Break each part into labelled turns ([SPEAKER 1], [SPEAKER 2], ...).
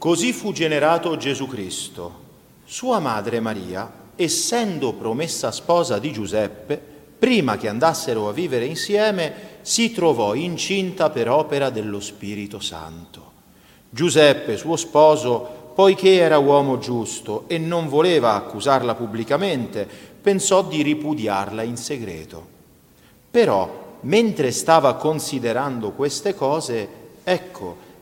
[SPEAKER 1] Così fu generato Gesù Cristo. Sua madre Maria, essendo promessa sposa di Giuseppe, prima che andassero a vivere insieme, si trovò incinta per opera dello Spirito Santo. Giuseppe, suo sposo, poiché era uomo giusto e non voleva accusarla pubblicamente, pensò di ripudiarla in segreto. Però, mentre stava considerando queste cose, ecco,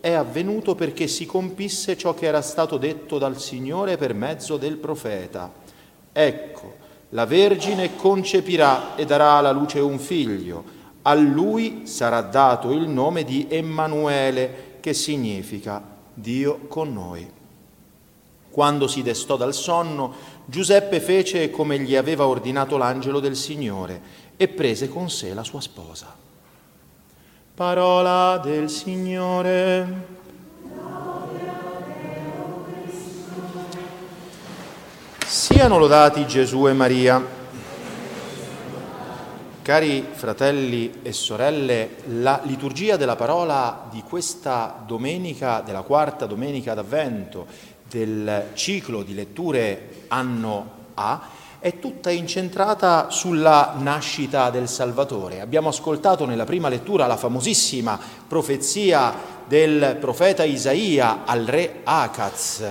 [SPEAKER 1] è avvenuto perché si compisse ciò che era stato detto dal Signore per mezzo del profeta. Ecco, la Vergine concepirà e darà alla luce un figlio. A lui sarà dato il nome di Emanuele, che significa Dio con noi. Quando si destò dal sonno, Giuseppe fece come gli aveva ordinato l'angelo del Signore e prese con sé la sua sposa. Parola del Signore. Siano lodati Gesù e Maria. Cari fratelli e sorelle, la liturgia della parola di questa domenica, della quarta domenica d'Avvento, del ciclo di letture anno A, è tutta incentrata sulla nascita del Salvatore. Abbiamo ascoltato nella prima lettura la famosissima profezia del profeta Isaia al re Acaz.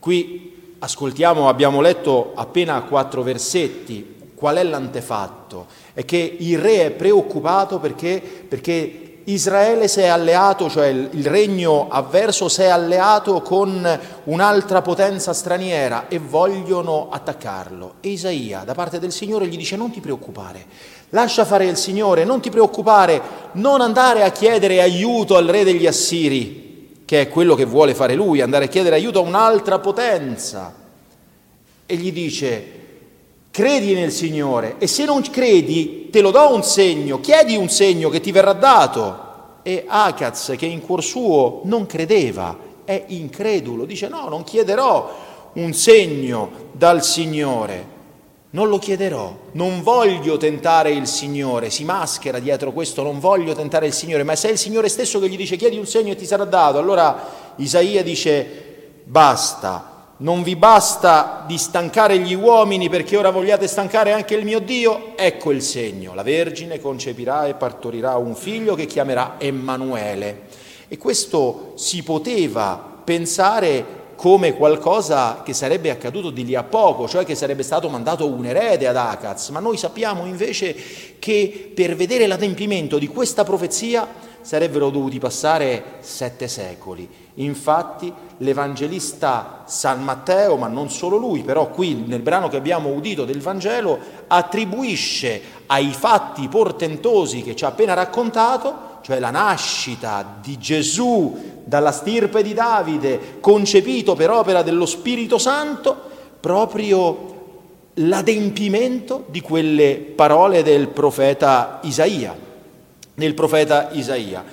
[SPEAKER 1] Qui ascoltiamo, abbiamo letto appena quattro versetti. Qual è l'antefatto? È che il re è preoccupato perché, perché Israele si è alleato, cioè il regno avverso si è alleato con un'altra potenza straniera e vogliono attaccarlo. E Isaia, da parte del Signore, gli dice non ti preoccupare, lascia fare il Signore, non ti preoccupare, non andare a chiedere aiuto al re degli Assiri, che è quello che vuole fare lui, andare a chiedere aiuto a un'altra potenza. E gli dice, credi nel Signore e se non credi te lo do un segno, chiedi un segno che ti verrà dato. E Acaz, che in cuor suo non credeva, è incredulo, dice no, non chiederò un segno dal Signore, non lo chiederò, non voglio tentare il Signore, si maschera dietro questo, non voglio tentare il Signore, ma se è il Signore stesso che gli dice chiedi un segno e ti sarà dato, allora Isaia dice basta, non vi basta di stancare gli uomini perché ora vogliate stancare anche il mio Dio? Ecco il segno, la Vergine concepirà e partorirà un figlio che chiamerà Emanuele. E questo si poteva pensare come qualcosa che sarebbe accaduto di lì a poco, cioè che sarebbe stato mandato un erede ad Acaz, ma noi sappiamo invece che per vedere l'adempimento di questa profezia sarebbero dovuti passare sette secoli. Infatti l'Evangelista San Matteo, ma non solo lui, però qui nel brano che abbiamo udito del Vangelo, attribuisce ai fatti portentosi che ci ha appena raccontato, cioè la nascita di Gesù dalla stirpe di Davide, concepito per opera dello Spirito Santo, proprio l'adempimento di quelle parole del profeta Isaia, del profeta Isaia.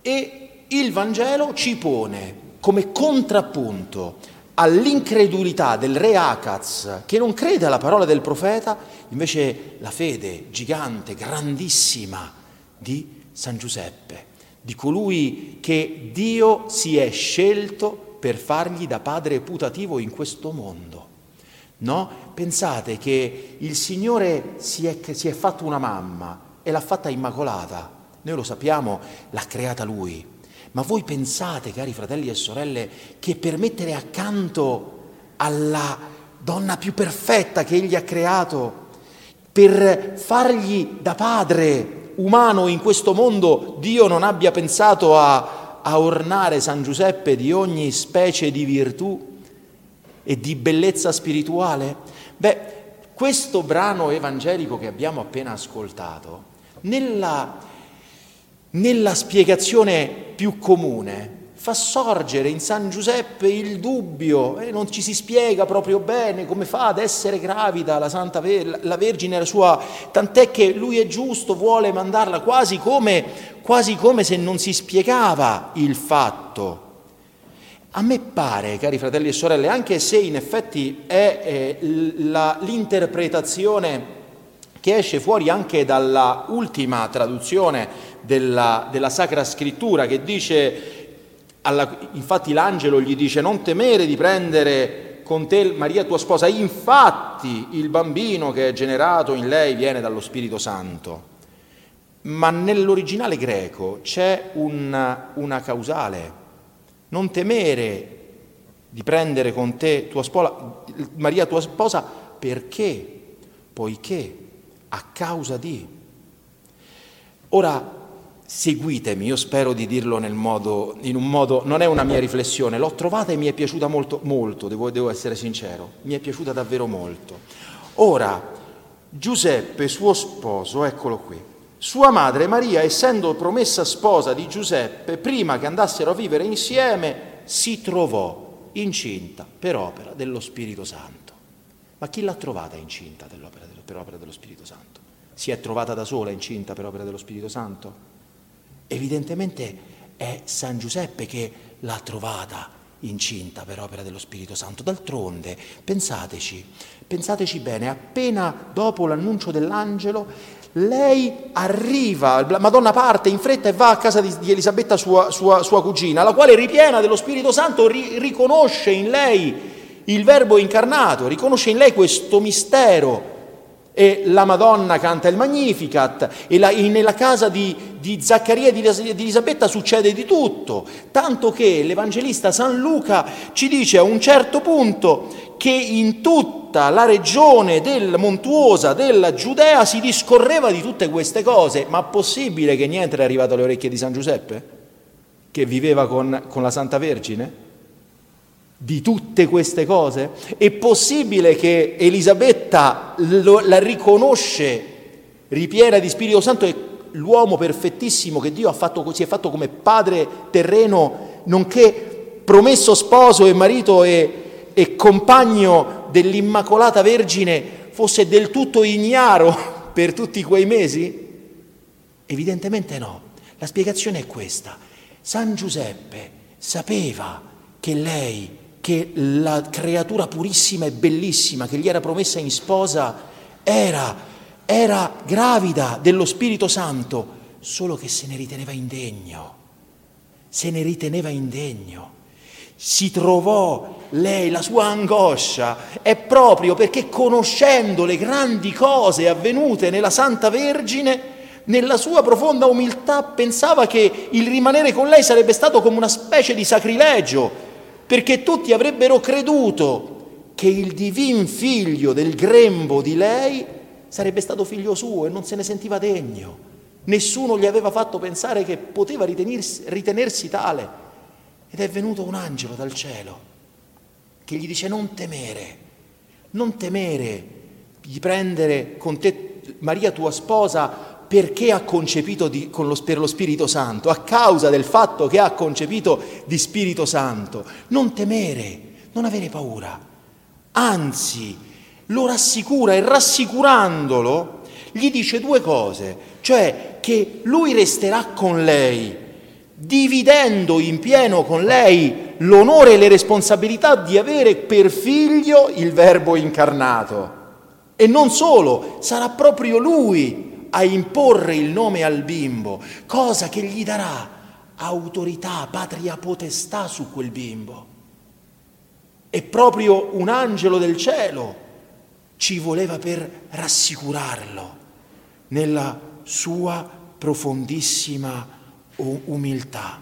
[SPEAKER 1] E il Vangelo ci pone come contrappunto all'incredulità del re Acaz, che non crede alla parola del profeta, invece la fede gigante, grandissima di San Giuseppe, di colui che Dio si è scelto per fargli da padre putativo in questo mondo. No? Pensate che il Signore si è, si è fatto una mamma e l'ha fatta immacolata. Noi lo sappiamo, l'ha creata Lui ma voi pensate, cari fratelli e sorelle, che per mettere accanto alla donna più perfetta che Egli ha creato, per fargli da padre umano in questo mondo, Dio non abbia pensato a, a ornare San Giuseppe di ogni specie di virtù e di bellezza spirituale? Beh, questo brano evangelico che abbiamo appena ascoltato, nella nella spiegazione più comune fa sorgere in San Giuseppe il dubbio, e non ci si spiega proprio bene come fa ad essere gravida la Santa Ver- la Vergine, la sua, tant'è che lui è giusto, vuole mandarla quasi come, quasi come se non si spiegava il fatto. A me pare, cari fratelli e sorelle, anche se in effetti è eh, la, l'interpretazione che esce fuori anche dalla ultima traduzione della, della Sacra Scrittura, che dice alla, infatti l'angelo gli dice non temere di prendere con te Maria tua sposa, infatti il bambino che è generato in lei viene dallo Spirito Santo. Ma nell'originale greco c'è una, una causale, non temere di prendere con te tua sposa, Maria tua sposa perché, poiché, a causa di. Ora, seguitemi, io spero di dirlo modo, in un modo, non è una mia riflessione, l'ho trovata e mi è piaciuta molto, molto devo, devo essere sincero, mi è piaciuta davvero molto. Ora, Giuseppe, suo sposo, eccolo qui, sua madre Maria, essendo promessa sposa di Giuseppe, prima che andassero a vivere insieme, si trovò incinta per opera dello Spirito Santo. Ma chi l'ha trovata incinta per opera dello Spirito Santo? Si è trovata da sola incinta per opera dello Spirito Santo? Evidentemente è San Giuseppe che l'ha trovata incinta per opera dello Spirito Santo. D'altronde, pensateci, pensateci bene, appena dopo l'annuncio dell'angelo, lei arriva, la Madonna parte in fretta e va a casa di, di Elisabetta, sua, sua, sua, cugina, la quale ripiena dello Spirito Santo ri, riconosce in lei il Verbo incarnato, riconosce in lei questo mistero e la Madonna canta il Magnificat e, la, e nella casa di, di Zaccaria e di, di Elisabetta succede di tutto, tanto che l'Evangelista San Luca ci dice a un certo punto che in tutta la regione del montuosa della Giudea si discorreva di tutte queste cose, ma possibile che niente era arrivato alle orecchie di San Giuseppe, che viveva con, con la Santa Vergine? Di tutte queste cose? È possibile che Elisabetta lo, la riconosce ripiena di Spirito Santo e l'uomo perfettissimo che Dio fatto, si è fatto come padre terreno, nonché promesso sposo e marito e, e compagno dell'Immacolata Vergine, fosse del tutto ignaro per tutti quei mesi? Evidentemente no. La spiegazione è questa. San Giuseppe sapeva che lei che la creatura purissima e bellissima che gli era promessa in sposa era, era gravida dello Spirito Santo, solo che se ne riteneva indegno, se ne riteneva indegno. Si trovò lei, la sua angoscia è proprio perché conoscendo le grandi cose avvenute nella Santa Vergine, nella sua profonda umiltà pensava che il rimanere con lei sarebbe stato come una specie di sacrilegio, perché tutti avrebbero creduto che il divin figlio del grembo di lei sarebbe stato figlio suo e non se ne sentiva degno. Nessuno gli aveva fatto pensare che poteva ritenersi, ritenersi tale. Ed è venuto un angelo dal cielo che gli dice non temere, non temere di prendere con te Maria tua sposa perché ha concepito di, lo, per lo Spirito Santo, a causa del fatto che ha concepito di Spirito Santo. Non temere, non avere paura, anzi lo rassicura e rassicurandolo gli dice due cose, cioè che lui resterà con lei, dividendo in pieno con lei l'onore e le responsabilità di avere per figlio il Verbo incarnato. E non solo, sarà proprio lui a imporre il nome al bimbo, cosa che gli darà autorità, patria potestà su quel bimbo. E proprio un angelo del cielo ci voleva per rassicurarlo nella sua profondissima umiltà.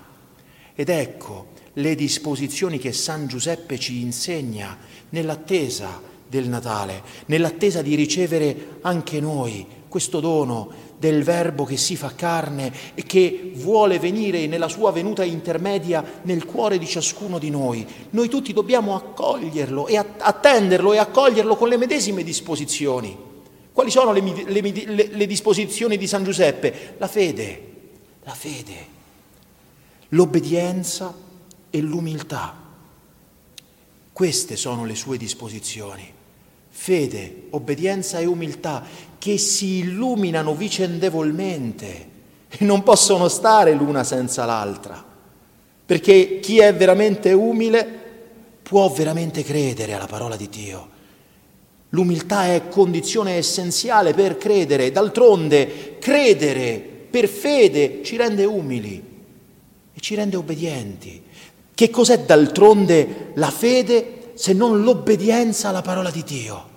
[SPEAKER 1] Ed ecco le disposizioni che San Giuseppe ci insegna nell'attesa del Natale, nell'attesa di ricevere anche noi questo dono del Verbo che si fa carne e che vuole venire nella sua venuta intermedia nel cuore di ciascuno di noi. Noi tutti dobbiamo accoglierlo e attenderlo e accoglierlo con le medesime disposizioni. Quali sono le, le, le, le disposizioni di San Giuseppe? La fede, la fede, l'obbedienza e l'umiltà. Queste sono le sue disposizioni. Fede, obbedienza e umiltà che si illuminano vicendevolmente e non possono stare l'una senza l'altra, perché chi è veramente umile può veramente credere alla parola di Dio. L'umiltà è condizione essenziale per credere, d'altronde credere per fede ci rende umili e ci rende obbedienti. Che cos'è d'altronde la fede se non l'obbedienza alla parola di Dio?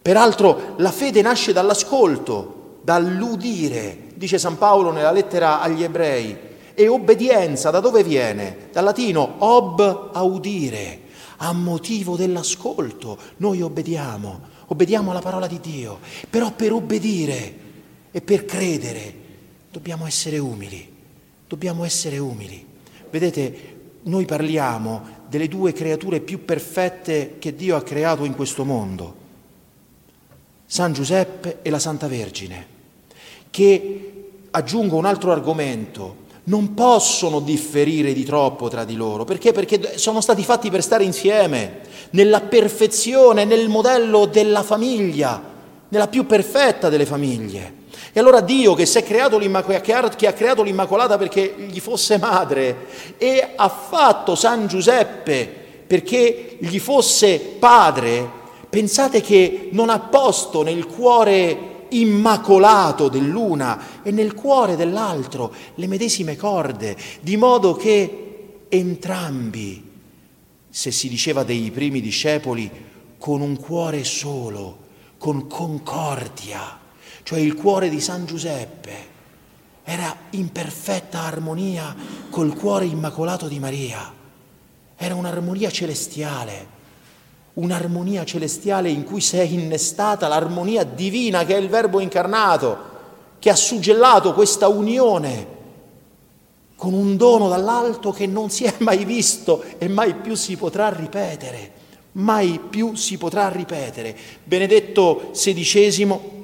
[SPEAKER 1] Peraltro la fede nasce dall'ascolto, dall'udire, dice San Paolo nella lettera agli ebrei. E obbedienza da dove viene? Dal latino ob audire, a motivo dell'ascolto noi obbediamo, obbediamo alla parola di Dio, però per obbedire e per credere dobbiamo essere umili, dobbiamo essere umili. Vedete, noi parliamo delle due creature più perfette che Dio ha creato in questo mondo, San Giuseppe e la Santa Vergine, che, aggiungo un altro argomento, non possono differire di troppo tra di loro. Perché? Perché sono stati fatti per stare insieme, nella perfezione, nel modello della famiglia, nella più perfetta delle famiglie. E allora Dio che, che ha creato l'Immacolata perché gli fosse madre e ha fatto San Giuseppe perché gli fosse padre, pensate che non ha posto nel cuore immacolato dell'una e nel cuore dell'altro le medesime corde, di modo che entrambi, se si diceva dei primi discepoli, con un cuore solo, con concordia, cioè il cuore di San Giuseppe, era in perfetta armonia col cuore immacolato di Maria. Era un'armonia celestiale, un'armonia celestiale in cui si è innestata l'armonia divina che è il Verbo incarnato, che ha suggellato questa unione con un dono dall'alto che non si è mai visto e mai più si potrà ripetere, mai più si potrà ripetere. Benedetto XVI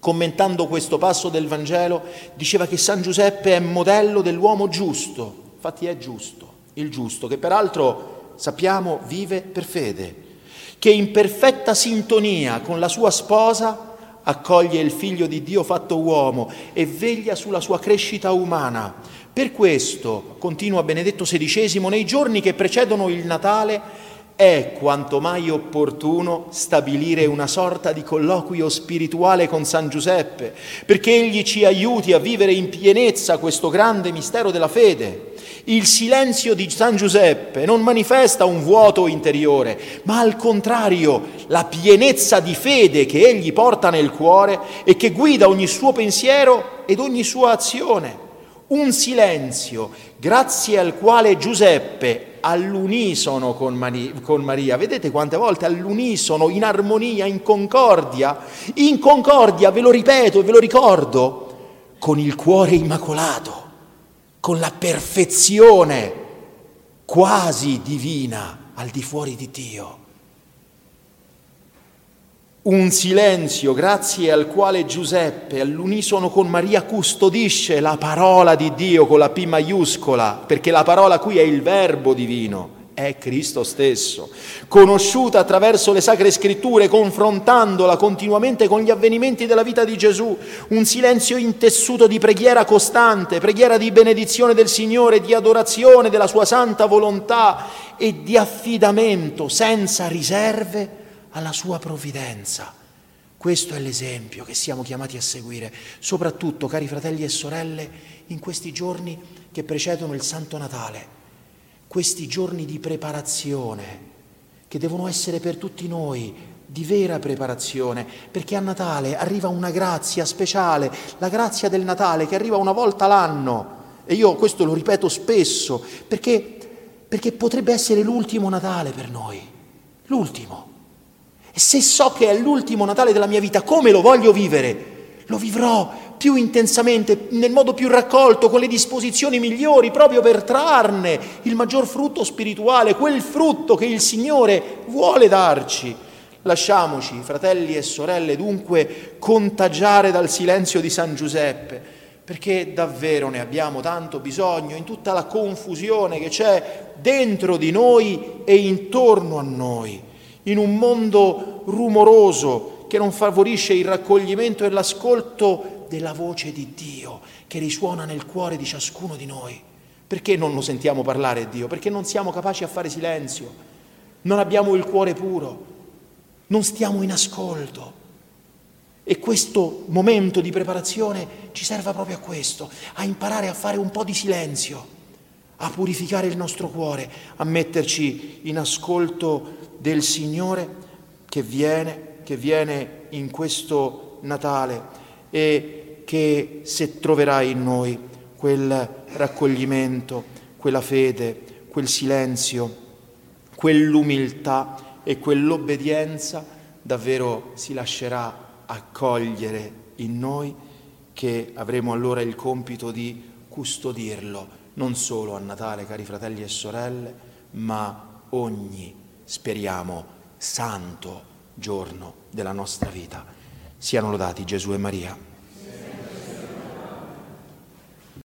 [SPEAKER 1] commentando questo passo del Vangelo, diceva che San Giuseppe è modello dell'uomo giusto, infatti è giusto, il giusto, che peraltro sappiamo vive per fede, che in perfetta sintonia con la sua sposa accoglie il figlio di Dio fatto uomo e veglia sulla sua crescita umana. Per questo, continua Benedetto XVI, nei giorni che precedono il Natale, è quanto mai opportuno stabilire una sorta di colloquio spirituale con San Giuseppe, perché egli ci aiuti a vivere in pienezza questo grande mistero della fede. Il silenzio di San Giuseppe non manifesta un vuoto interiore, ma al contrario la pienezza di fede che egli porta nel cuore e che guida ogni suo pensiero ed ogni sua azione. Un silenzio grazie al quale Giuseppe all'unisono con, Maria, con Maria. Vedete quante volte all'unisono, in armonia, in concordia, in concordia, ve lo ripeto e ve lo ricordo, con il cuore immacolato, con la perfezione quasi divina al di fuori di Dio. Un silenzio grazie al quale Giuseppe all'unisono con Maria custodisce la parola di Dio con la P maiuscola, perché la parola qui è il verbo divino, è Cristo stesso, conosciuta attraverso le sacre scritture, confrontandola continuamente con gli avvenimenti della vita di Gesù, un silenzio intessuto di preghiera costante, preghiera di benedizione del Signore, di adorazione della sua santa volontà e di affidamento senza riserve alla sua provvidenza. Questo è l'esempio che siamo chiamati a seguire, soprattutto, cari fratelli e sorelle, in questi giorni che precedono il Santo Natale, questi giorni di preparazione, che devono essere per tutti noi di vera preparazione, perché a Natale arriva una grazia speciale, la grazia del Natale che arriva una volta l'anno, e io questo lo ripeto spesso, perché, perché potrebbe essere l'ultimo Natale per noi, l'ultimo. E se so che è l'ultimo Natale della mia vita, come lo voglio vivere? Lo vivrò più intensamente, nel modo più raccolto, con le disposizioni migliori, proprio per trarne il maggior frutto spirituale, quel frutto che il Signore vuole darci. Lasciamoci, fratelli e sorelle, dunque contagiare dal silenzio di San Giuseppe perché davvero ne abbiamo tanto bisogno in tutta la confusione che c'è dentro di noi e intorno a noi, in un mondo rumoroso che non favorisce il raccoglimento e l'ascolto della voce di Dio che risuona nel cuore di ciascuno di noi. Perché non lo sentiamo parlare Dio? Perché non siamo capaci a fare silenzio, non abbiamo il cuore puro, non stiamo in ascolto. E questo momento di preparazione ci serve proprio a questo, a imparare a fare un po' di silenzio, a purificare il nostro cuore, a metterci in ascolto del Signore che viene, che viene in questo Natale e che se troverà in noi quel raccoglimento, quella fede, quel silenzio, quell'umiltà e quell'obbedienza, davvero si lascerà accogliere in noi che avremo allora il compito di custodirlo, non solo a Natale, cari fratelli e sorelle, ma ogni, speriamo, santo giorno della nostra vita. Siano lodati Gesù e Maria.